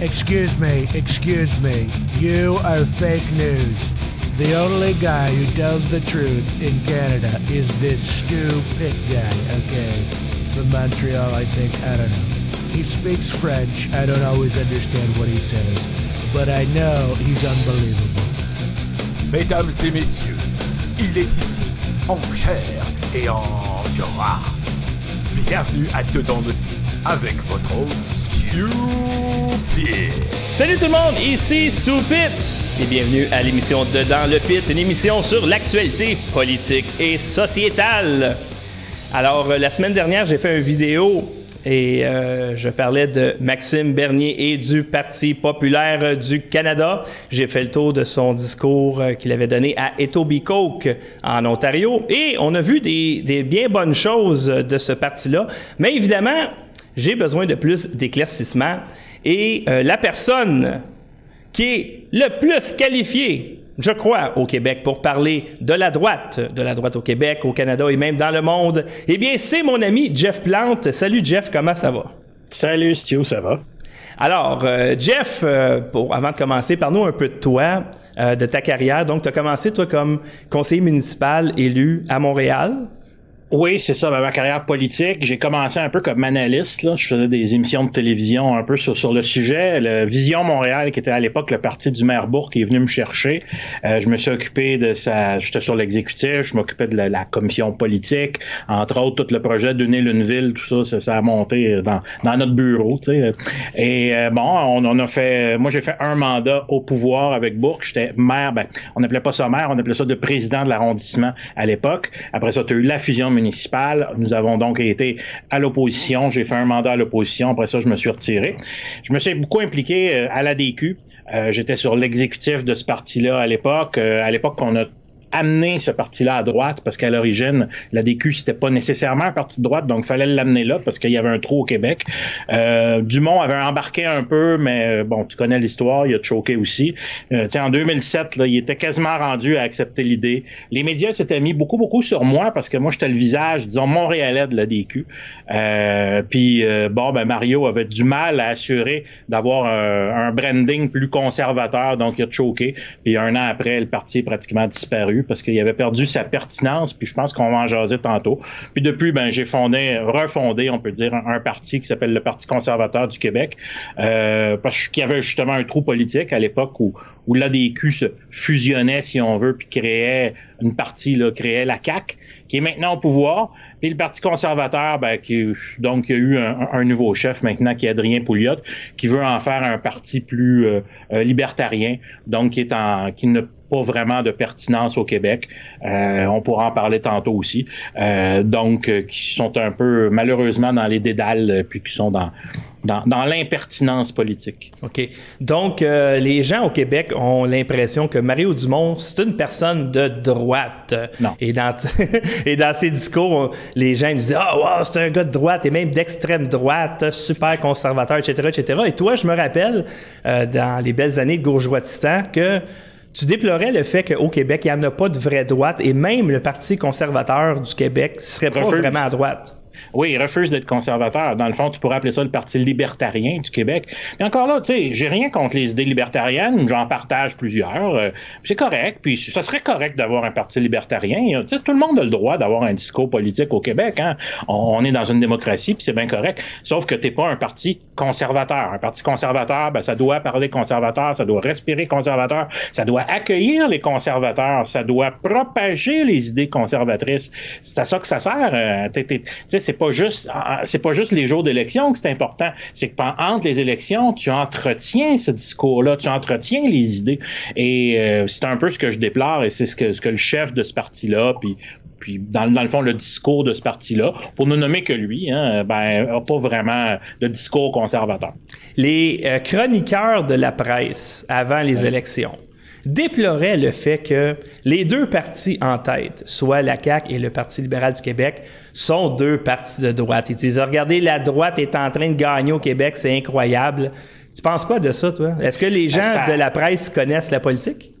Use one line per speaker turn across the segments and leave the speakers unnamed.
Excuse me, excuse me. You are fake news. The only guy who tells the truth in Canada is this stupid guy, okay? From Montreal, I think. I don't know. He speaks French. I don't always understand what he says, but I know he's unbelievable.
Mesdames et messieurs, il est ici, en chair et en gras. Bienvenue à Dedans de avec votre host,
Salut tout le monde, ici Stupid et bienvenue à l'émission Dedans le Pit, une émission sur l'actualité politique et sociétale. Alors, euh, la semaine dernière, j'ai fait une vidéo et euh, je parlais de Maxime Bernier et du Parti populaire du Canada. J'ai fait le tour de son discours euh, qu'il avait donné à Etobicoke en Ontario et on a vu des, des bien bonnes choses de ce parti-là. Mais évidemment, j'ai besoin de plus d'éclaircissement et euh, la personne qui est le plus qualifiée je crois, au Québec pour parler de la droite, de la droite au Québec, au Canada et même dans le monde, eh bien, c'est mon ami Jeff Plante. Salut Jeff, comment ça va?
Salut Stu, ça va?
Alors, euh, Jeff, euh, pour, avant de commencer, parle-nous un peu de toi, euh, de ta carrière. Donc, tu as commencé, toi, comme conseiller municipal élu à Montréal.
Oui, c'est ça. Ben, ma carrière politique, j'ai commencé un peu comme analyste. Là. Je faisais des émissions de télévision un peu sur, sur le sujet. Le Vision Montréal, qui était à l'époque le parti du maire Bourg, est venu me chercher. Euh, je me suis occupé de ça. J'étais sur l'exécutif. Je m'occupais de la, commission politique. Entre autres, tout le projet de une ville, tout ça, ça, a monté dans, dans notre bureau. Tu sais. Et euh, bon, on, on, a fait. Moi, j'ai fait un mandat au pouvoir avec Bourg. J'étais maire. Ben, on n'appelait pas ça maire, on appelait ça de président de l'arrondissement à l'époque. Après ça, tu as eu la fusion nous avons donc été à l'opposition. J'ai fait un mandat à l'opposition. Après ça, je me suis retiré. Je me suis beaucoup impliqué euh, à la DQ. Euh, j'étais sur l'exécutif de ce parti-là à l'époque. Euh, à l'époque, on a amener ce parti-là à droite parce qu'à l'origine, la DQ, c'était pas nécessairement un parti de droite, donc fallait l'amener là parce qu'il y avait un trou au Québec. Euh, Dumont avait embarqué un peu, mais euh, bon, tu connais l'histoire, il a choqué aussi. Euh, en 2007, là, il était quasiment rendu à accepter l'idée. Les médias s'étaient mis beaucoup, beaucoup sur moi parce que moi, j'étais le visage, disons, montréalais de la DQ. Euh, puis, euh, bon, ben Mario avait du mal à assurer d'avoir un branding plus conservateur, donc il a choqué. Puis un an après, le parti est pratiquement disparu parce qu'il avait perdu sa pertinence, puis je pense qu'on va en jaser tantôt. Puis depuis, ben j'ai fondé, refondé, on peut dire, un, parti qui s'appelle le Parti conservateur du Québec, euh, parce qu'il y avait justement un trou politique à l'époque où, où l'ADQ se fusionnait, si on veut, puis créait une partie, là, créait la CAC, qui est maintenant au pouvoir. Puis le Parti conservateur, ben, qui, donc, il y a eu un, nouveau chef maintenant qui est Adrien Pouliot, qui veut en faire un parti plus euh, euh, libertarien, donc qui est en, qui ne pas vraiment de pertinence au Québec. Euh, on pourra en parler tantôt aussi. Euh, donc, euh, qui sont un peu malheureusement dans les dédales, puis qui sont dans dans, dans l'impertinence politique.
OK. Donc, les gens au Québec ont l'impression que Mario Dumont, c'est une personne de droite.
Non.
Et dans, et dans ses discours, les gens disent Ah, oh, wow, c'est un gars de droite et même d'extrême droite, super conservateur, etc., etc. Et toi, je me rappelle, dans les belles années de Gourgeoisistan, que tu déplorais le fait qu'au Québec, il n'y en a pas de vraie droite et même le Parti conservateur du Québec serait pas vraiment à droite.
Oui, il refuse d'être conservateur. Dans le fond, tu pourrais appeler ça le Parti libertarien du Québec. Mais encore là, tu sais, j'ai rien contre les idées libertariennes. J'en partage plusieurs. Euh, c'est correct. Puis ça serait correct d'avoir un Parti libertarien. Tu sais, tout le monde a le droit d'avoir un discours politique au Québec. Hein? On, est dans une démocratie, puis c'est bien correct. Sauf que t'es pas un parti conservateur. Un parti conservateur, ben, ça doit parler conservateur, ça doit respirer conservateur, ça doit accueillir les conservateurs, ça doit propager les idées conservatrices. C'est à ça que ça sert. Euh, tu sais, c'est pas juste c'est pas juste les jours d'élection que c'est important, c'est que entre les élections, tu entretiens ce discours-là, tu entretiens les idées. Et euh, c'est un peu ce que je déplore et c'est ce que ce que le chef de ce parti-là puis puis dans, le fond le discours de ce parti-là, pour ne nommer que lui, hein, ben a pas vraiment de discours conservateur.
Les euh, chroniqueurs de la presse avant les élections déplorait le fait que les deux partis en tête, soit la CAQ et le Parti libéral du Québec, sont deux partis de droite. Ils disent, regardez, la droite est en train de gagner au Québec, c'est incroyable. Tu penses quoi de ça, toi? Est-ce que les gens de la presse connaissent la politique?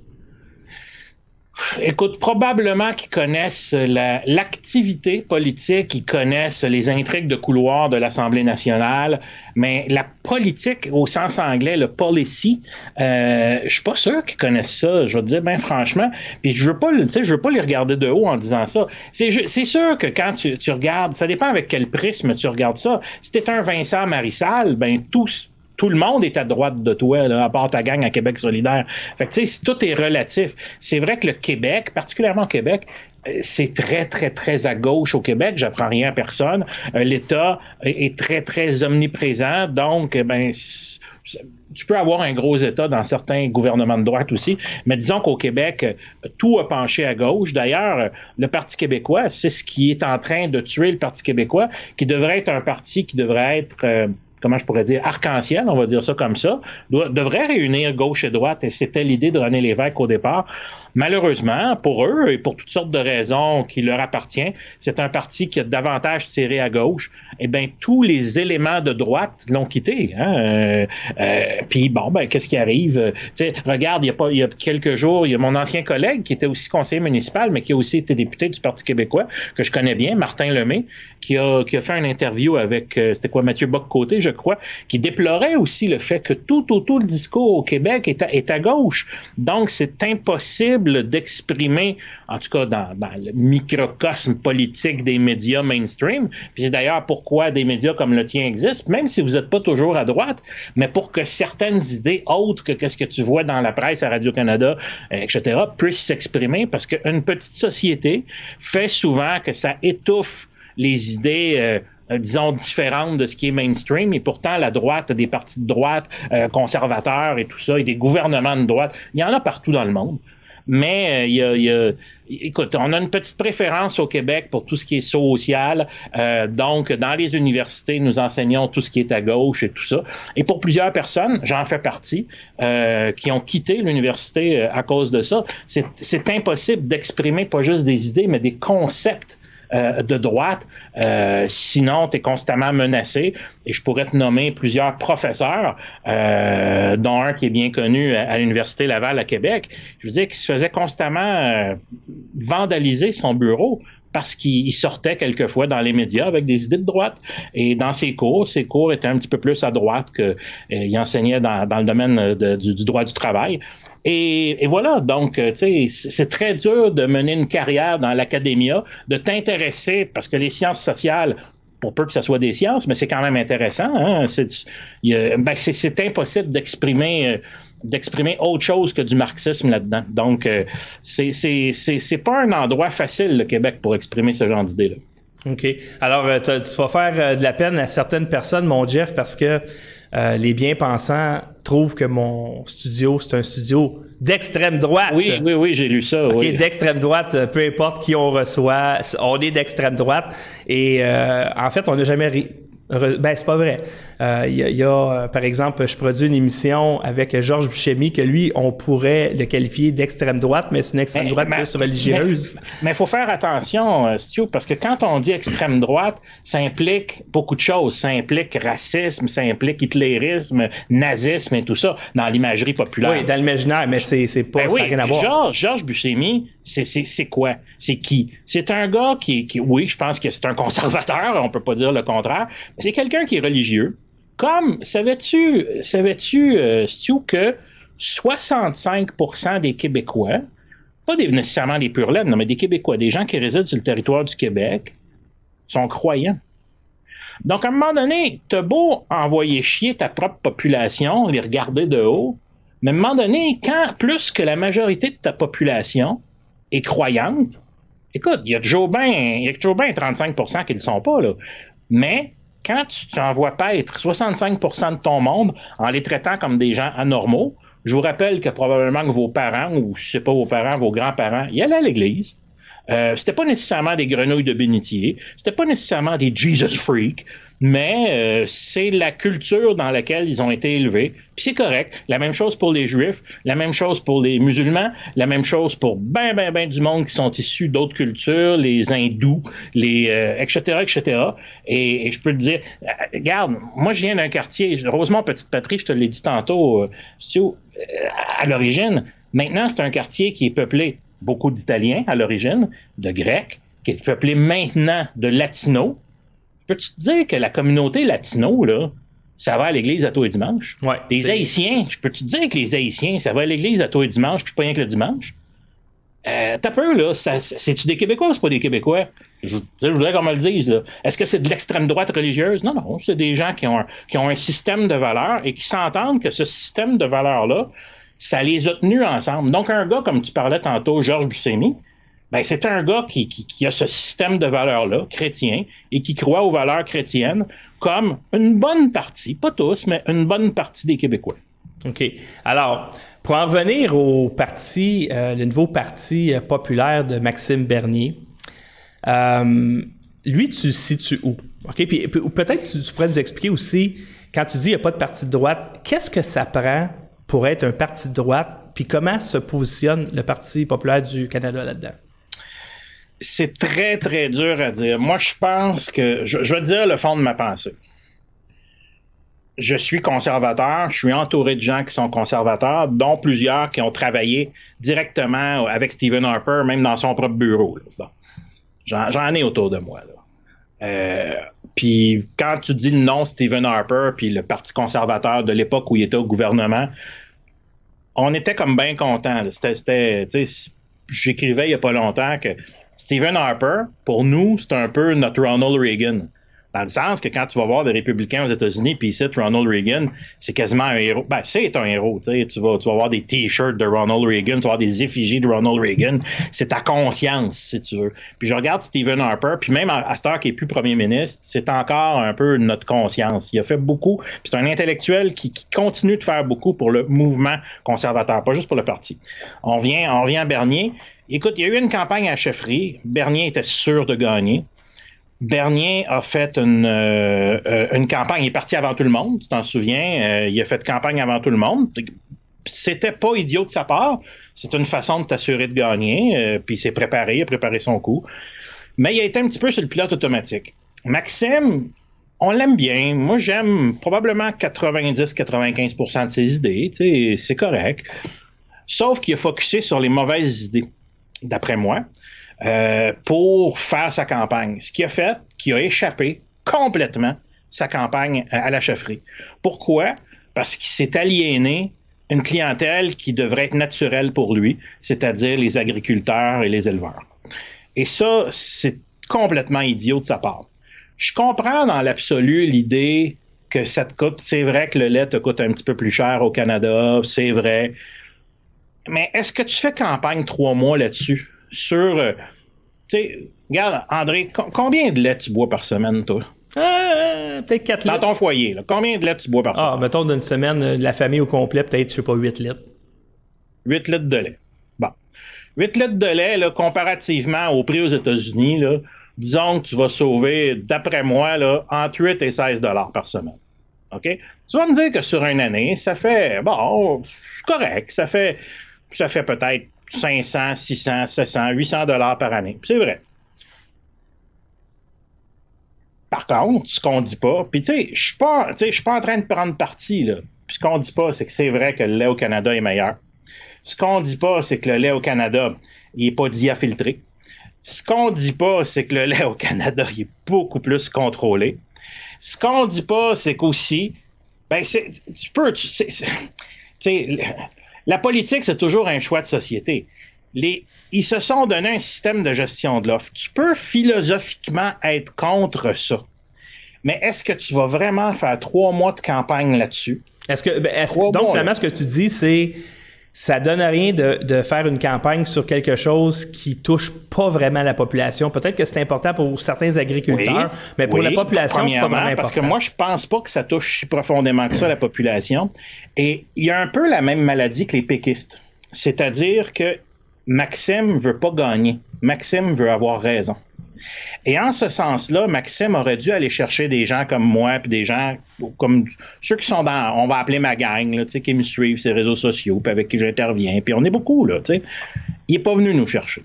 Écoute, probablement qu'ils connaissent l'activité politique, ils connaissent les intrigues de couloir de l'Assemblée nationale, mais la politique au sens anglais, le policy, euh, je suis pas sûr qu'ils connaissent ça. Je veux dire, ben franchement, puis je veux pas, je veux pas les regarder de haut en disant ça. C'est sûr que quand tu, regardes, ça dépend avec quel prisme tu regardes ça. Si t'es un Vincent Marissal, ben tous tout le monde est à droite de toi, à part ta gang à Québec solidaire. Fait que, tu sais, tout est relatif. C'est vrai que le Québec, particulièrement Québec, euh, c'est très, très, très à gauche au Québec. J'apprends rien à personne. Euh, L'État est très, très omniprésent. Donc, eh ben, tu peux avoir un gros État dans certains gouvernements de droite aussi, mais disons qu'au Québec, tout a penché à gauche. D'ailleurs, le Parti québécois, c'est ce qui est en train de tuer le Parti québécois, qui devrait être un parti qui devrait être... Euh, comment je pourrais dire, arc-en-ciel, on va dire ça comme ça, devrait réunir gauche et droite, et c'était l'idée de René Lévesque au départ. Malheureusement, pour eux et pour toutes sortes de raisons qui leur appartiennent, c'est un parti qui a davantage tiré à gauche. Eh bien, tous les éléments de droite l'ont quitté. Hein? Euh, euh, puis bon, ben qu'est-ce qui arrive? Sais, Regarde, il y a pas, y a quelques jours, il y a mon ancien collègue qui était aussi conseiller municipal, mais qui a aussi été député du Parti québécois que je connais bien, Martin Lemay, qui a, qui a fait une interview avec, euh, c'était quoi, Mathieu Bock-Côté, je crois, qui déplorait aussi le fait que tout, tout, tout le discours au Québec est à, est à gauche. Donc, c'est impossible d'exprimer, en tout cas dans, le microcosme politique des médias mainstream. Puis c'est d'ailleurs pourquoi des médias comme le tien existent, même si vous n'êtes pas toujours à droite, mais pour que certaines idées autres que ce que tu vois dans la presse à Radio-Canada, euh, etc., puissent s'exprimer, parce qu'une petite société fait souvent que ça étouffe les idées euh, euh, disons, différentes de ce qui est mainstream. Et pourtant, la droite, des partis de droite, conservateurs et tout ça, et des gouvernements de droite, il y en a partout dans le monde mais euh, il y, a, écoute, on a une petite préférence au Québec pour tout ce qui est social. Euh, donc, dans les universités, nous enseignons tout ce qui est à gauche et tout ça. Et pour plusieurs personnes, j'en fais partie, euh, qui ont quitté l'université à cause de ça, c'est impossible d'exprimer pas juste des idées, mais des concepts euh, de droite. Euh, sinon, tu es constamment menacé. Et je pourrais te nommer plusieurs professeurs, euh, dont un qui est bien connu à, l'Université Laval à Québec. Je veux dire qu'il se faisait constamment vandaliser son bureau parce qu'il sortait quelquefois dans les médias avec des idées de droite. Et dans ses cours, ses cours étaient un petit peu plus à droite qu'il enseignait dans, le domaine du, du, droit du travail. Et, voilà, donc, euh, tu sais, c'est très dur de mener une carrière dans l'académia, de t'intéresser, parce que les sciences sociales, pour peu que ce soit des sciences, mais c'est quand même intéressant. Hein? Ben, c'est impossible d'exprimer euh, d'exprimer autre chose que du marxisme là-dedans. Donc, euh, c'est pas un endroit facile, le Québec, pour exprimer ce genre d'idées-là.
OK. Alors, tu vas faire de la peine à certaines personnes, mon Jeff, parce que euh, les bien-pensants trouvent que mon studio, c'est un studio d'extrême droite.
Oui, oui, oui, j'ai lu ça.
OK, d'extrême droite, euh, peu importe qui on reçoit, on est d'extrême droite. Et euh, en fait, on n'a jamais ben, c'est pas vrai. Il euh, y, a, euh, par exemple, je produis une émission avec Georges Bouchemi que lui, on pourrait le qualifier d'extrême droite, mais c'est une extrême droite plus religieuse.
Mais il faut faire attention, euh, Stu, parce que quand on dit extrême droite, ça implique beaucoup de choses. Ça implique racisme, ça implique hitlérisme, nazisme et tout ça dans l'imagerie populaire.
Oui, dans l'imaginaire, mais c'est, c'est pas, ben ça rien à voir.
Georges, Georges Buscemi, c'est, c'est, c'est quoi? C'est qui? C'est un gars qui, qui, oui, je pense que c'est un conservateur, on peut pas dire le contraire, c'est quelqu'un qui est religieux. Comme, savais-tu, savais-tu, euh, Stu, que 65% des Québécois, pas nécessairement des pur mais des Québécois, des gens qui résident sur le territoire du Québec, sont croyants. Donc, à un moment donné, t'as beau envoyer chier ta propre population, les regarder de haut, mais à un moment donné, quand plus que la majorité de ta population est croyante, écoute, il y a toujours bien, il y a toujours bien 35% qui ne le sont pas, là. Mais quand tu, envoies paître 65% de ton monde en les traitant comme des gens anormaux, je vous rappelle que probablement que vos parents, ou je sais pas vos parents, vos grands-parents, ils allaient à l'église. Euh, c'était pas nécessairement des grenouilles de bénitier, c'était pas nécessairement des Jesus freaks, mais euh, c'est la culture dans laquelle ils ont été élevés. Puis c'est correct. La même chose pour les Juifs, la même chose pour les musulmans, la même chose pour ben, ben, ben du monde qui sont issus d'autres cultures, les hindous, les etc., euh, etc. Et, je peux te dire, euh, regarde, moi je viens d'un quartier, Rosemont Petite Patrie, je te l'ai dit tantôt, à l'origine. Maintenant, c'est un quartier qui est peuplé beaucoup d'Italiens à l'origine, de Grecs, qui est peuplé maintenant de Latinos. Peux-tu te dire que la communauté latino, là, ça va à l'église à tous les dimanches?
Ouais,
les Haïtiens, je peux te dire que les Haïtiens, ça va à l'église à tous les dimanches, puis pas rien que le dimanche? Euh, T'as peur, là? C'est-tu des Québécois ou c'est pas des Québécois? Je, je voudrais qu'on me le dise. là. Est-ce que c'est de l'extrême droite religieuse? Non, non. C'est des gens qui ont, un, qui ont un système de valeurs et qui s'entendent que ce système de valeurs-là, ça les a tenus ensemble. Donc, un gars, comme tu parlais tantôt, Georges Buscemi, ben, c'est un gars qui, qui, a ce système de valeurs-là, chrétien, et qui croit aux valeurs chrétiennes comme une bonne partie, pas tous, mais une bonne partie des Québécois.
OK. Alors, pour en revenir au parti, euh, le nouveau parti euh, populaire de Maxime Bernier, euh, lui, tu le situes où? OK? Puis, peut-être tu, tu pourrais nous expliquer aussi, quand tu dis qu'il n'y a pas de parti de droite, qu'est-ce que ça prend pour être un parti de droite? Puis comment se positionne le Parti populaire du Canada là-dedans?
C'est très, très dur à dire. Moi, je pense que. Je, vais dire le fond de ma pensée. Je suis conservateur, je suis entouré de gens qui sont conservateurs, dont plusieurs qui ont travaillé directement avec Stephen Harper, même dans son propre bureau. J'en, ai autour de moi. Euh, puis quand tu dis le nom Stephen Harper, puis le Parti conservateur de l'époque où il était au gouvernement, on était comme bien contents. C'était, j'écrivais il n'y a pas longtemps que Stephen Harper, pour nous, c'est un peu notre Ronald Reagan. Dans le sens que quand tu vas voir des républicains aux États-Unis, puis ici, Ronald Reagan, c'est quasiment un héros. Ben, c'est un héros, tu sais. Tu vas, tu vas voir des t-shirts de Ronald Reagan, tu vas voir des effigies de Ronald Reagan. C'est ta conscience, si tu veux. Puis je regarde Stephen Harper, puis même à, cette heure qui est plus premier ministre, c'est encore un peu notre conscience. Il a fait beaucoup, c'est un intellectuel qui, qui continue de faire beaucoup pour le mouvement conservateur, pas juste pour le parti. On revient, on revient à Bernier. Écoute, il y a eu une campagne à la chefferie. Bernier était sûr de gagner. Bernier a fait une, euh, euh, campagne. Il est parti avant tout le monde, tu t'en souviens. Euh, il a fait campagne avant tout le monde. C'était pas idiot de sa part. C'est une façon de t'assurer de gagner. puis il s'est préparé, il a préparé son coup. Mais il a été un petit peu sur le pilote automatique. Maxime, on l'aime bien. Moi, j'aime probablement 90-95% de ses idées. C'est correct. Sauf qu'il a focusé sur les mauvaises idées, d'après moi, euh, pour faire sa campagne. Ce qui a fait qu'il a échappé complètement sa campagne à à la chefferie. Pourquoi? Parce qu'il s'est aliéné une clientèle qui devrait être naturelle pour lui, c'est-à-dire les agriculteurs et les éleveurs. Et ça, c'est complètement idiot de sa part. Je comprends dans l'absolu l'idée que ça te coûte. C'est vrai que le lait te coûte un petit peu plus cher au Canada, c'est vrai. Mais est-ce que tu fais campagne trois mois là-dessus? Sur. euh, tu sais, regarde, André, co- combien de lait tu bois par semaine, toi?
Euh, peut-être 4
Dans
litres.
ton foyer, là, combien de lait tu bois par
Ah,
semaine?
mettons d'une semaine, euh, la famille au complet, peut-être, je sais pas, 8 litres.
8 litres de lait. Bon. 8 litres de lait, là, comparativement au prix aux États-Unis, disons que tu vas sauver, d'après moi, là, entre 8 et 16 dollars par semaine. OK? Tu vas me dire que sur une année, ça fait, bon, c'est correct. Ça fait, ça fait peut-être 500, 600, 700, 800 dollars par année. C'est vrai. Par contre, ce qu'on dit pas, puis tu sais, je suis pas, en train de prendre parti là. Puis ce qu'on dit pas, c'est que c'est vrai que le lait au Canada est meilleur. Ce qu'on dit pas, c'est que le lait au Canada, il est pas diafiltré. Ce qu'on dit pas, c'est que le lait au Canada, il est beaucoup plus contrôlé. Ce qu'on dit pas, c'est qu'aussi, ben tu peux, tu sais, la politique, c'est toujours un choix de société. Les, ils se sont donné un système de gestion de l'offre. Tu peux philosophiquement être contre ça. Mais est-ce que tu vas vraiment faire trois mois de campagne là-dessus?
Est-ce que, ben, est-ce- donc,
mois,
finalement,
là.
ce que tu dis, c'est ça donne rien de, de faire une campagne sur quelque chose qui touche pas vraiment la population. Peut-être que c'est important pour certains agriculteurs, mais pour
Oui,
la population, c'est pas
Parce que moi, je pense pas que ça touche si profondément que ça la population. Et il y a un peu la même maladie que les péquistes. C'est-à-dire que Maxime veut pas gagner. Maxime veut avoir raison. Et en ce sens-là, Maxime aurait dû aller chercher des gens comme moi, puis des gens comme ceux qui sont dans, on va appeler ma gang, là, qui me suivent sur les réseaux sociaux, puis avec qui j'interviens, puis on est beaucoup, là, tu sais. Il n'est pas venu nous chercher.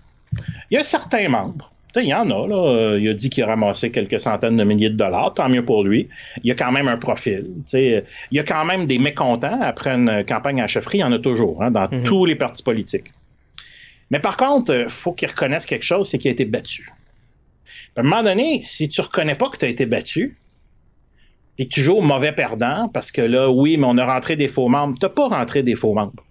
Il y a certains membres, tu sais, il y en a, là, euh, il a dit qu'il a ramassé quelques centaines de milliers de dollars, tant mieux pour lui. Il y a quand même un profil, tu sais. Il y a quand même des mécontents après une campagne à chefferie, il y en a toujours, hein, dans tous les partis politiques. Mais par contre, il faut qu'il reconnaisse quelque chose, c'est qu'il a été battu. À un moment donné, si tu reconnais pas que tu as été battu, et tu joues au mauvais perdant, parce que là, oui, mais on a rentré des faux membres, tu n'as pas rentré des faux membres.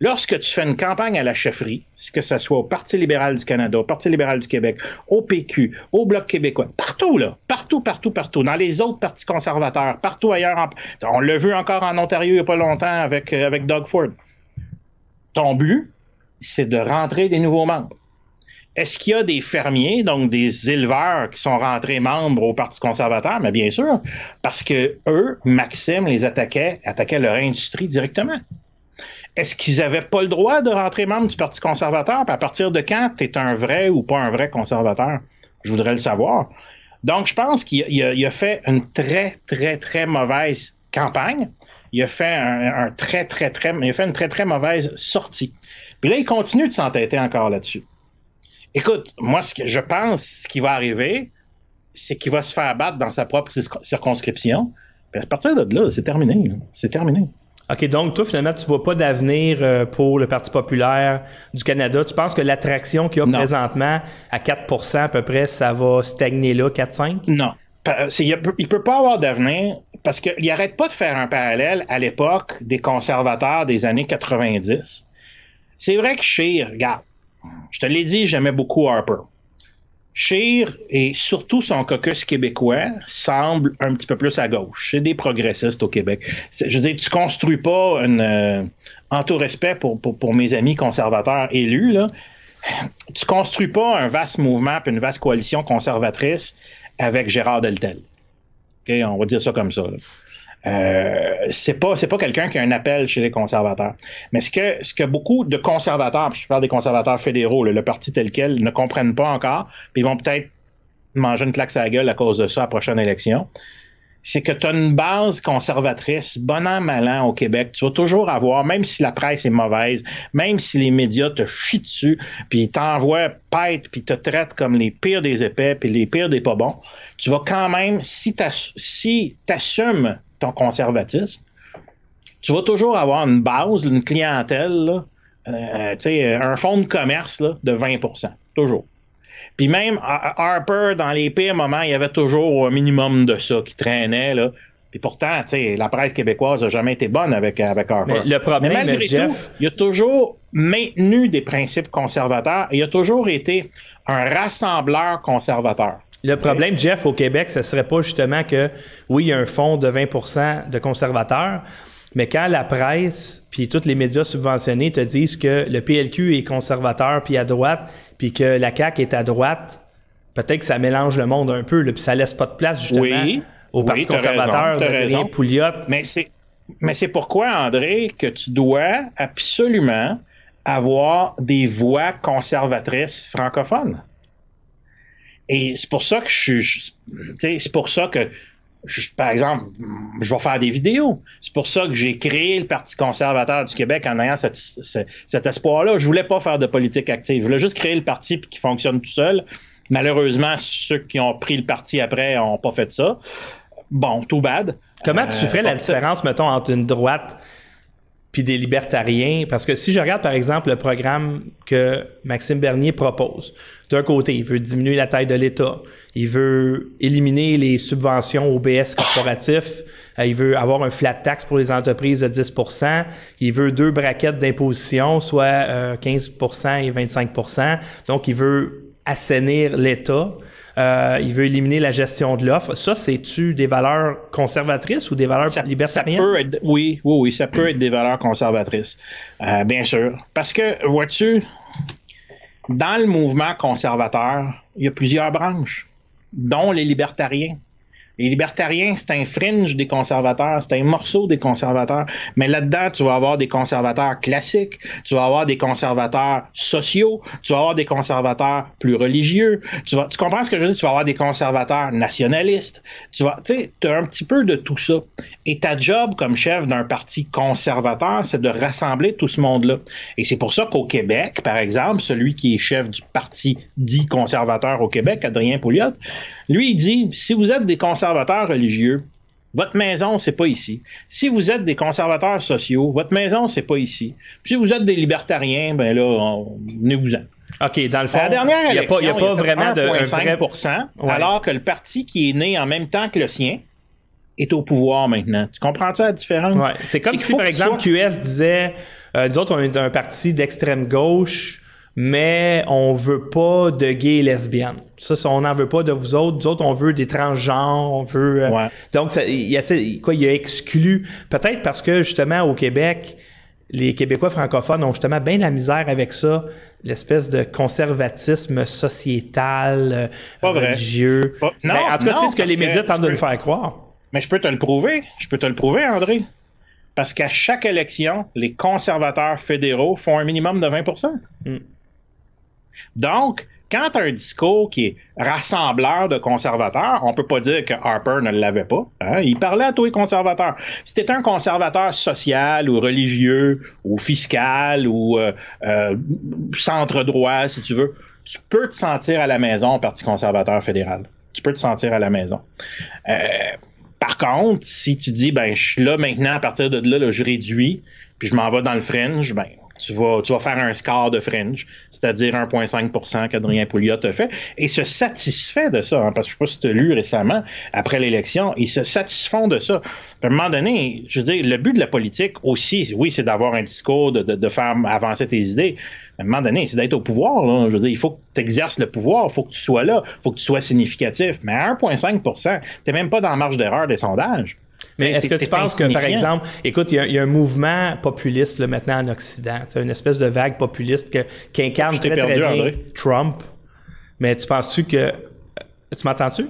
Lorsque tu fais une campagne à la chefferie, que ce soit au Parti libéral du Canada, au Parti libéral du Québec, au PQ, au Bloc québécois, partout, là, partout, partout, partout, dans les autres partis conservateurs, partout ailleurs. on l'a vu encore en Ontario il n'y a pas longtemps avec, euh, avec Doug Ford. Ton but, c'est de rentrer des nouveaux membres. Est-ce qu'il y a des fermiers, donc des éleveurs qui sont rentrés membres au Parti conservateur? Mais bien sûr, parce que eux, Maxime les attaquait, attaquait leur industrie directement. Est-ce qu'ils n'avaient pas le droit de rentrer membre du Parti conservateur? Puis à partir de quand tu es un vrai ou pas un vrai conservateur? Je voudrais le savoir. Donc, je pense qu'il a, fait une très, très, très mauvaise campagne. Il a fait un, très, très, très, une très, très mauvaise sortie. Puis là, il continue de s'entêter encore là-dessus. Écoute, moi, ce que je pense ce qui va arriver, c'est qu'il va se faire battre dans sa propre circonscription. Puis à partir de là, c'est terminé. C'est terminé.
OK, donc toi, finalement, tu vois pas d'avenir euh, pour le Parti populaire du Canada. Tu penses que l'attraction qu'il y a présentement à 4% à peu près, ça va stagner là, 4-5?
Non. Il ne peut pas avoir d'avenir parce qu'il n'arrête pas de faire un parallèle à l'époque des conservateurs des années 90. C'est vrai que Scheer, regarde, je te l'ai dit, j'aimais beaucoup Harper. Scheer et surtout son caucus québécois semble un petit peu plus à gauche. C'est des progressistes au Québec. Je veux dire, tu construis pas une, euh, en tout respect pour, mes amis conservateurs élus, là, tu construis pas un vaste mouvement et une vaste coalition conservatrice avec Gérard Deltel. On va dire ça comme ça. Euh, c'est pas c'est pas quelqu'un qui a un appel chez les conservateurs. Mais ce que ce que beaucoup de conservateurs, puis je parle des conservateurs fédéraux, le, parti tel quel, ne comprennent pas encore, puis ils vont peut-être manger une claque à la gueule à cause de ça à la prochaine élection, c'est que tu as une base conservatrice, bon an, mal au Québec. Tu vas toujours avoir, même si la presse est mauvaise, même si les médias te chient dessus, puis t'envoient pète, puis te traitent comme les pires des épais, puis les pires des pas bons, tu vas quand même, si tu si assumes ton conservatisme, tu vas toujours avoir une base, une clientèle, euh, un fonds de commerce de 20% Toujours. Puis même Harper, dans les pires moments, il y avait toujours un minimum de ça qui traînait. Là. Puis pourtant, la presse québécoise n'a jamais été bonne avec, avec Harper.
Mais le problème,
Mais
Jeff...
il a toujours maintenu des principes conservateurs. il a toujours été un rassembleur conservateur.
Le problème, Jeff, au Québec, ce serait pas justement que, oui, il y a un fonds de 20% de conservateurs, mais quand la presse puis tous les médias subventionnés te disent que le PLQ est conservateur puis à droite, puis que la CAQ est à droite, peut-être que ça mélange le monde un peu, puis ça laisse pas de place justement au Parti conservateur de devenir Pouliot.
Mais c'est, mais c'est pourquoi, André, que tu dois absolument avoir des voix conservatrices francophones? Et c'est pour ça que je suis. C'est pour ça que, par exemple, je vais faire des vidéos. C'est pour ça que j'ai créé le Parti conservateur du Québec en ayant cet espoir-là. Je voulais pas faire de politique active. Je voulais juste créer le parti qui fonctionne tout seul. Malheureusement, ceux qui ont pris le parti après n'ont pas fait ça. Bon, tout bad.
Comment tu ferais la euh, différence, mettons, entre une droite puis des libertariens. Parce que si je regarde, par exemple, le programme que Maxime Bernier propose, d'un côté, il veut diminuer la taille de l'État, il veut éliminer les subventions au BS corporatif, euh, il veut avoir un flat tax pour les entreprises de 10% il veut deux braquettes d'imposition, soit 15% euh, et 25% Donc, il veut assainir l'État. Euh, il veut éliminer la gestion de l'offre. Ça, c'est-tu des valeurs conservatrices ou des valeurs libertariennes?
Ça peut être, oui, oui, oui, ça peut être des valeurs conservatrices, euh, bien sûr. Parce que, vois-tu, dans le mouvement conservateur, il y a plusieurs branches, dont les libertariens. Les libertariens, c'est un fringe des conservateurs, c'est un morceau des conservateurs. Mais là-dedans, tu vas avoir des conservateurs classiques, tu vas avoir des conservateurs sociaux, tu vas avoir des conservateurs plus religieux. Tu, comprends ce que je veux dire? Tu vas avoir des conservateurs nationalistes. Tu vas, tu as un petit peu de tout ça. Et ta job comme chef d'un parti conservateur, c'est de rassembler tout ce monde-là. Et c'est pour ça qu'au Québec, par exemple, celui qui est chef du parti dit conservateur au Québec, Adrien Pouliot, lui, il dit, si vous êtes des conservateurs religieux, votre maison, c'est pas ici. Si vous êtes des conservateurs sociaux, votre maison, c'est pas ici. Puis si vous êtes des libertariens, ben là, venez-vous-en.
OK, dans le fond, il n'y a pas, y a pas vraiment de.
1,5 vrai... alors que le parti qui est né en même temps que le sien est au pouvoir maintenant. Tu comprends ça la différence?
Ouais. C'est comme si, par exemple, QS disait euh, Nous autres, on est un parti d'extrême gauche mais on veut pas de gays et lesbiennes. Ça, on n'en veut pas de vous autres. Nous autres, on veut des transgenres, on veut... Euh, donc, ça, il, a, quoi, il a exclu... Peut-être parce que, justement, au Québec, les Québécois francophones ont justement bien de la misère avec ça, l'espèce de conservatisme sociétal, euh, religieux. Non, ben, en tout cas, c'est ce que les médias tentent de nous faire croire.
Mais je peux te le prouver. Je peux te le prouver, André. Parce qu'à chaque élection, les conservateurs fédéraux font un minimum de 20 donc, quand tu as un discours qui est rassembleur de conservateurs, on peut pas dire que Harper ne l'avait pas. Hein. Il parlait à tous les conservateurs. Si tu un conservateur social ou religieux ou fiscal ou euh, euh, centre droit, si tu veux, tu peux te sentir à la maison Parti conservateur fédéral. Tu peux te sentir à la maison. Euh, par contre, si tu dis, ben, je suis là maintenant, à partir de là, je réduis, puis je m'en vais dans le fringe, ben, tu vas, tu vas faire un score de fringe, c'est-à-dire 1,5% qu'Adrien Pouliot a fait, et se satisfait de ça, hein, parce que je ne sais pas si tu as lu récemment, après l'élection, ils se satisfont de ça. à un moment donné, je veux dire, le but de la politique aussi, oui, c'est d'avoir un discours, de, de, faire avancer tes idées, à un moment donné, c'est d'être au pouvoir. Là. Je veux dire, il faut que tu exerces le pouvoir, il faut que tu sois là, il faut que tu sois significatif. Mais à 1,5 tu n'es même pas dans la marge d'erreur des sondages.
Mais est-ce que tu penses que, par exemple, écoute, il y, a un mouvement populiste là, maintenant en Occident, une espèce de vague populiste qui incarne très, très bien Trump. Mais tu penses-tu que. Euh, tu m'entends-tu?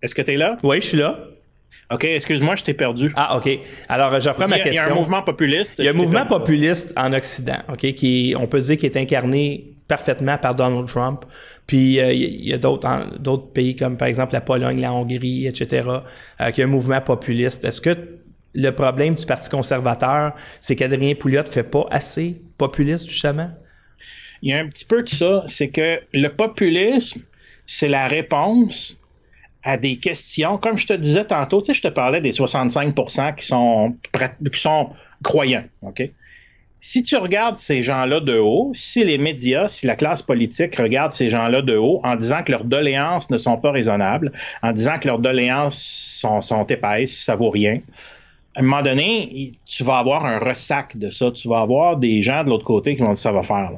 Est-ce que tu es là?
Oui, je suis là.
OK, excuse-moi, je t'ai perdu.
Ah, OK. Alors, je reprends ma question.
Il y a un mouvement populiste.
Il y a un mouvement populiste en Occident, OK, qui, on peut dire, qui est incarné parfaitement par Donald Trump. Puis euh, il y a d'autres pays comme par exemple la Pologne, la Hongrie, etc., euh, qui ont un mouvement populiste. Est-ce que le problème du Parti conservateur, c'est qu'Adrien Pouliot ne fait pas assez populiste, justement?
Il y a un petit peu de ça. C'est que le populisme, c'est la réponse à des questions. Comme je te disais tantôt, tu sais, je te parlais des 65 qui sont, qui sont croyants. Si tu regardes ces gens-là de haut, si les médias, si la classe politique regarde ces gens-là de haut en disant que leurs doléances ne sont pas raisonnables, en disant que leurs doléances sont, épaisses, ça vaut rien, à un moment donné, tu vas avoir un ressac de ça. Tu vas avoir des gens de l'autre côté qui vont dire ça va faire.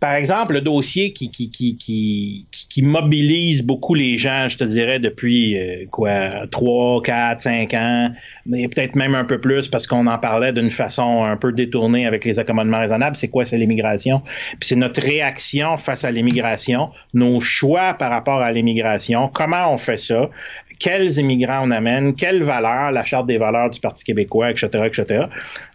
Par exemple, le dossier qui, mobilise beaucoup les gens, je te dirais, depuis euh, quoi, 3, 4, 5 ans, mais peut-être même un peu plus parce qu'on en parlait d'une façon un peu détournée avec les accommodements raisonnables. C'est quoi? C'est l'immigration? Puis c'est notre réaction face à l'immigration, nos choix par rapport à l'immigration, comment on fait ça, quels immigrants on amène, quelles valeurs, la charte des valeurs du Parti québécois, etc., etc.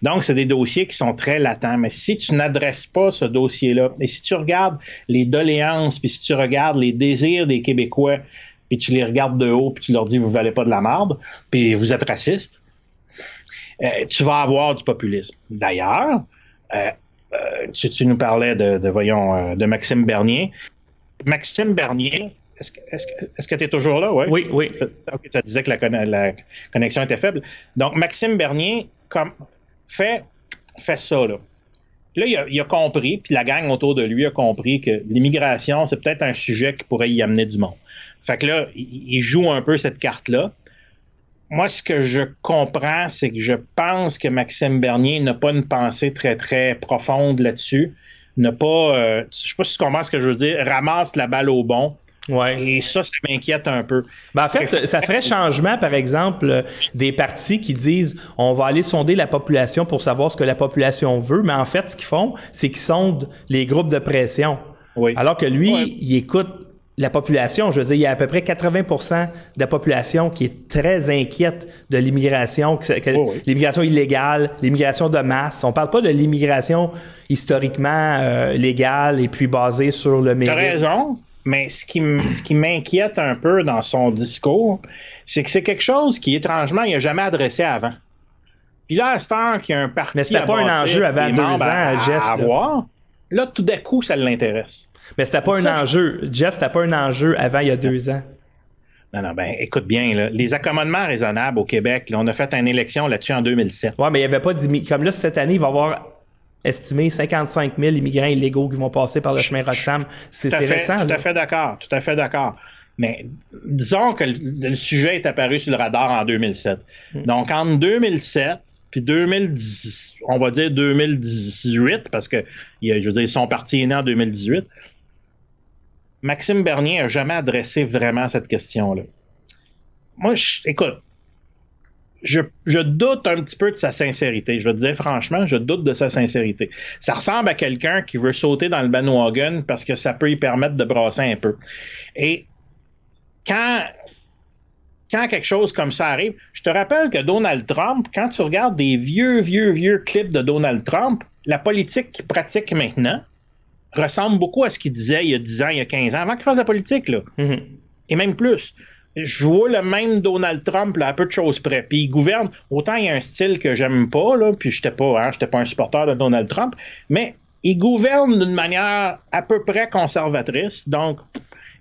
Donc, c'est des dossiers qui sont très latents. Mais si tu n'adresses pas ce dossier-là, et si tu regardes les doléances, puis si tu regardes les désirs des Québécois, puis tu les regardes de haut, puis tu leur dis, vous valez pas de la marde, puis vous êtes raciste, euh, tu vas avoir du populisme. D'ailleurs, euh, euh, tu, nous parlais de, voyons, de Maxime Bernier. Maxime Bernier, est-ce que tu es toujours là?
Oui, oui.
Ça, disait que la, connexion était faible. Donc, Maxime Bernier comme, fait, fait ça. Là, là il, a, compris, puis la gang autour de lui a compris que l'immigration, c'est peut-être un sujet qui pourrait y amener du monde. Fait que là, il, joue un peu cette carte-là. Moi, ce que je comprends, c'est que je pense que Maxime Bernier n'a pas une pensée très, très profonde là-dessus. N'a pas, euh, je sais pas si tu comprends ce que je veux dire, ramasse la balle au bon
Ouais.
Et ça, ça m'inquiète un peu.
Ben en fait, ça ferait changement, par exemple, des partis qui disent on va aller sonder la population pour savoir ce que la population veut, mais en fait, ce qu'ils font, c'est qu'ils sondent les groupes de pression. Oui. Alors que lui, il écoute la population. Je veux dire, il y a à peu près 80% de la population qui est très inquiète de l'immigration, l'immigration illégale, l'immigration de masse. On parle pas de l'immigration historiquement euh, légale et puis basée sur le mérite.
T'as raison. Mais ce qui, ce qui m'inquiète un peu dans son discours, c'est que c'est quelque chose qui, étrangement, il n'a jamais adressé avant. Puis là, à cette heure qu'il y a un parti.
Mais c'était pas un enjeu avant deux ans, à, Jeff.
avoir, là, tout d'un coup, ça l'intéresse.
Mais c'était pas un enjeu. Jeff, c'était pas un enjeu avant il y a deux ans.
Non, non, ben, écoute bien, là, les accommodements raisonnables au Québec, là, on a fait une élection là-dessus en 2007.
Ouais, mais il n'y avait pas d'immigrants. Comme là, cette année, il va y avoir estimé 55 000 immigrants illégaux qui vont passer par le chemin Roxham. C'est récent.
Tout à fait d'accord, tout à fait d'accord. Mais disons que le, le sujet est apparu sur le radar en 2007.
Hmm.
Donc, entre 2007 puis 2010, on va dire 2018, parce que, je veux dire, ils sont partis né en 2018. Maxime Bernier n'a jamais adressé vraiment cette question-là. Moi, je- écoute, je, je doute un petit peu de sa sincérité. Je vais te dire franchement, je doute de sa sincérité. Ça ressemble à quelqu'un qui veut sauter dans le bandwagon parce que ça peut lui permettre de brasser un peu. Et quand, quand quelque chose comme ça arrive, je te rappelle que Donald Trump, quand tu regardes des vieux, vieux, vieux clips de Donald Trump, la politique qu'il pratique maintenant ressemble beaucoup à ce qu'il disait il y a 10 ans, il y a 15 ans, avant qu'il fasse la politique, là
Mhm.
et même plus. Je vois le même Donald Trump à peu de choses près. Puis il gouverne. Autant il y a un style que j'aime pas, puis j'étais pas, hein, pas un supporter de Donald Trump, mais il gouverne d'une manière à peu près conservatrice. Donc,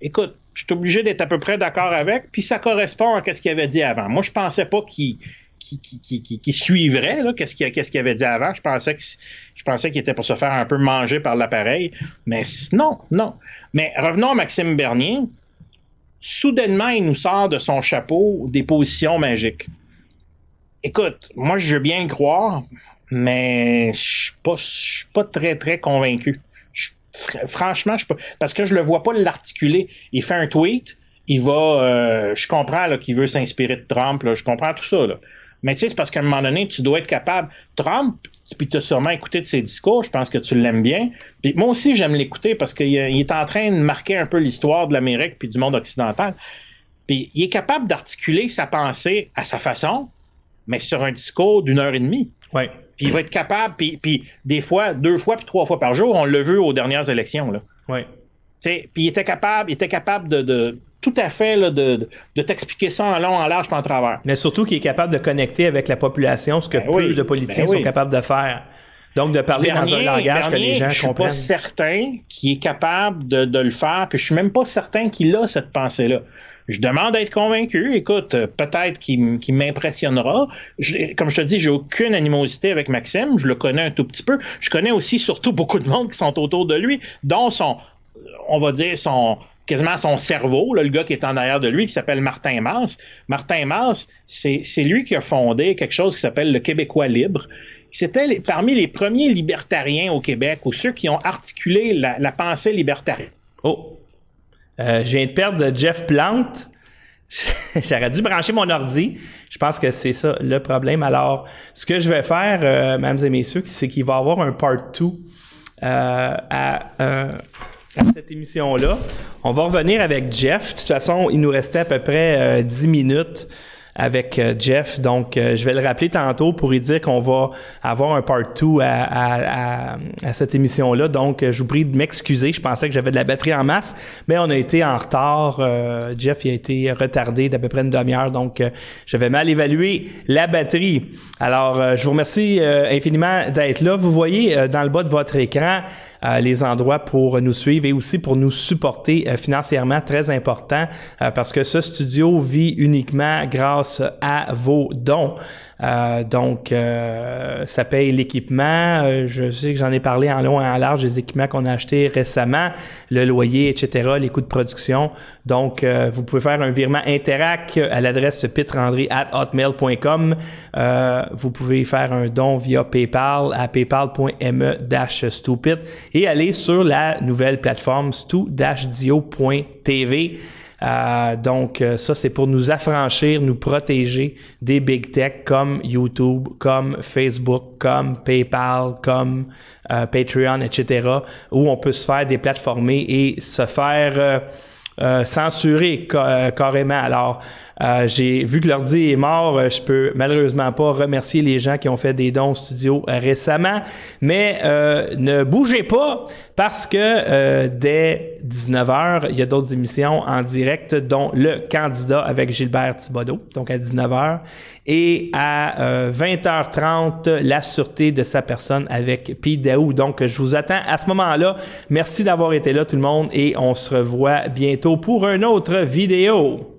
écoute, je suis obligé d'être à peu près d'accord avec, puis ça correspond à ce qu'il avait dit avant. Moi, je pensais pas qu'il suivrait qu'est-ce qu'il avait dit avant. Je pensais qu'il était pour se faire un peu manger par l'appareil, mais non, non. Mais revenons à Maxime Bernier soudainement, il nous sort de son chapeau des positions magiques. Écoute, moi, je veux bien le croire, mais je je suis pas très, très convaincu. Franchement, parce que je le vois pas l'articuler. Il fait un tweet, il va, euh, je comprends qu'il veut s'inspirer de Trump, je comprends tout ça. Mais tu sais, c'est parce qu'à un moment donné, tu dois être capable. Trump, puis tu as sûrement écouté de ses discours, je pense que tu l'aimes bien. Puis moi aussi, j'aime l'écouter parce qu'il il est en train de marquer un peu l'histoire de l'Amérique puis du monde occidental. Puis il est capable d'articuler sa pensée à sa façon, mais sur un discours d'une heure et demie.
Ouais.
Puis il va être capable, puis, puis des fois, deux fois, puis trois fois par jour, on l'a vu aux dernières élections. Là. Sais, puis il était capable, il était capable de, de- tout à fait là, de, de, t'expliquer ça en long, en large, en travers.
Mais surtout qu'il est capable de connecter avec la population, ce que
Ben
peu
oui,
de politiciens
ben oui.
sont capables de faire. Donc, de parler dans un langage que les gens
je suis pas
comprennent.
certain qu'il est capable de, de le faire, puis je suis même pas certain qu'il a cette pensée-là. Je demande à être convaincu. Écoute, peut-être qu'il m'impressionnera. Comme je te dis, j'ai aucune animosité avec Maxime. Je le connais un tout petit peu. Je connais aussi surtout beaucoup de monde qui sont autour de lui, dont son, on va dire, son quasiment son cerveau, le gars qui est en arrière de lui, qui s'appelle Martin Masse. Martin Masse, c'est lui qui a fondé quelque chose qui s'appelle le Québécois libre. C'était parmi les premiers libertariens au Québec, ou ceux qui ont articulé la, pensée libertarienne.
Oh. Euh, je viens de perdre Jeff Plante. J'aurais dû brancher mon ordi. Je pense que c'est ça le problème. Alors, ce que je vais faire, euh, mesdames et messieurs, c'est qu'il va y avoir un part 2 euh, à, à cette émission-là. On va revenir avec Jeff. De toute façon, il nous restait à peu près euh, 10 minutes avec euh, Jeff. Donc, euh, je vais le rappeler tantôt pour lui dire qu'on va avoir un part 2 à, à, à, à cette émission-là. Donc, euh, je vous prie de m'excuser. Je pensais que j'avais de la batterie en masse, mais on a été en retard. Euh, Jeff il a été retardé d'à peu près une demi-heure. Donc, j'avais mal évalué la batterie. Alors, euh, je vous remercie infiniment d'être là. Vous voyez dans le bas de votre écran les endroits pour nous suivre et aussi pour nous supporter financièrement, très important, parce que ce studio vit uniquement grâce à vos dons. Euh, donc, euh, ça paye l'équipement. Euh, je sais que j'en ai parlé en long et en large des équipements qu'on a achetés récemment, le loyer, etc., les coûts de production. Donc, vous pouvez faire un virement Interac à l'adresse pitrandry@hotmail.com. Vous pouvez faire un don via PayPal à paypal.me-stupid et aller sur la nouvelle plateforme stu-dio.tv. Euh, donc, euh, ça, c'est pour nous affranchir, nous protéger des big tech comme YouTube, comme Facebook, comme PayPal, comme euh, Patreon, etc., où on peut se faire déplatformer et se faire euh, censurer ca- carrément. Alors, euh, j'ai vu que l'ordi est mort. euh, Je peux malheureusement pas remercier les gens qui ont fait des dons au studio euh, récemment, mais euh, ne bougez pas parce que euh, dès 19h, il y a d'autres émissions en direct, dont le candidat avec Gilbert Thibodeau, donc à 19h, et à euh, 20h30, la sûreté de sa personne avec Pete Daou. Donc, je vous attends à ce moment-là. Merci d'avoir été là, tout le monde, et on se revoit bientôt pour une autre vidéo.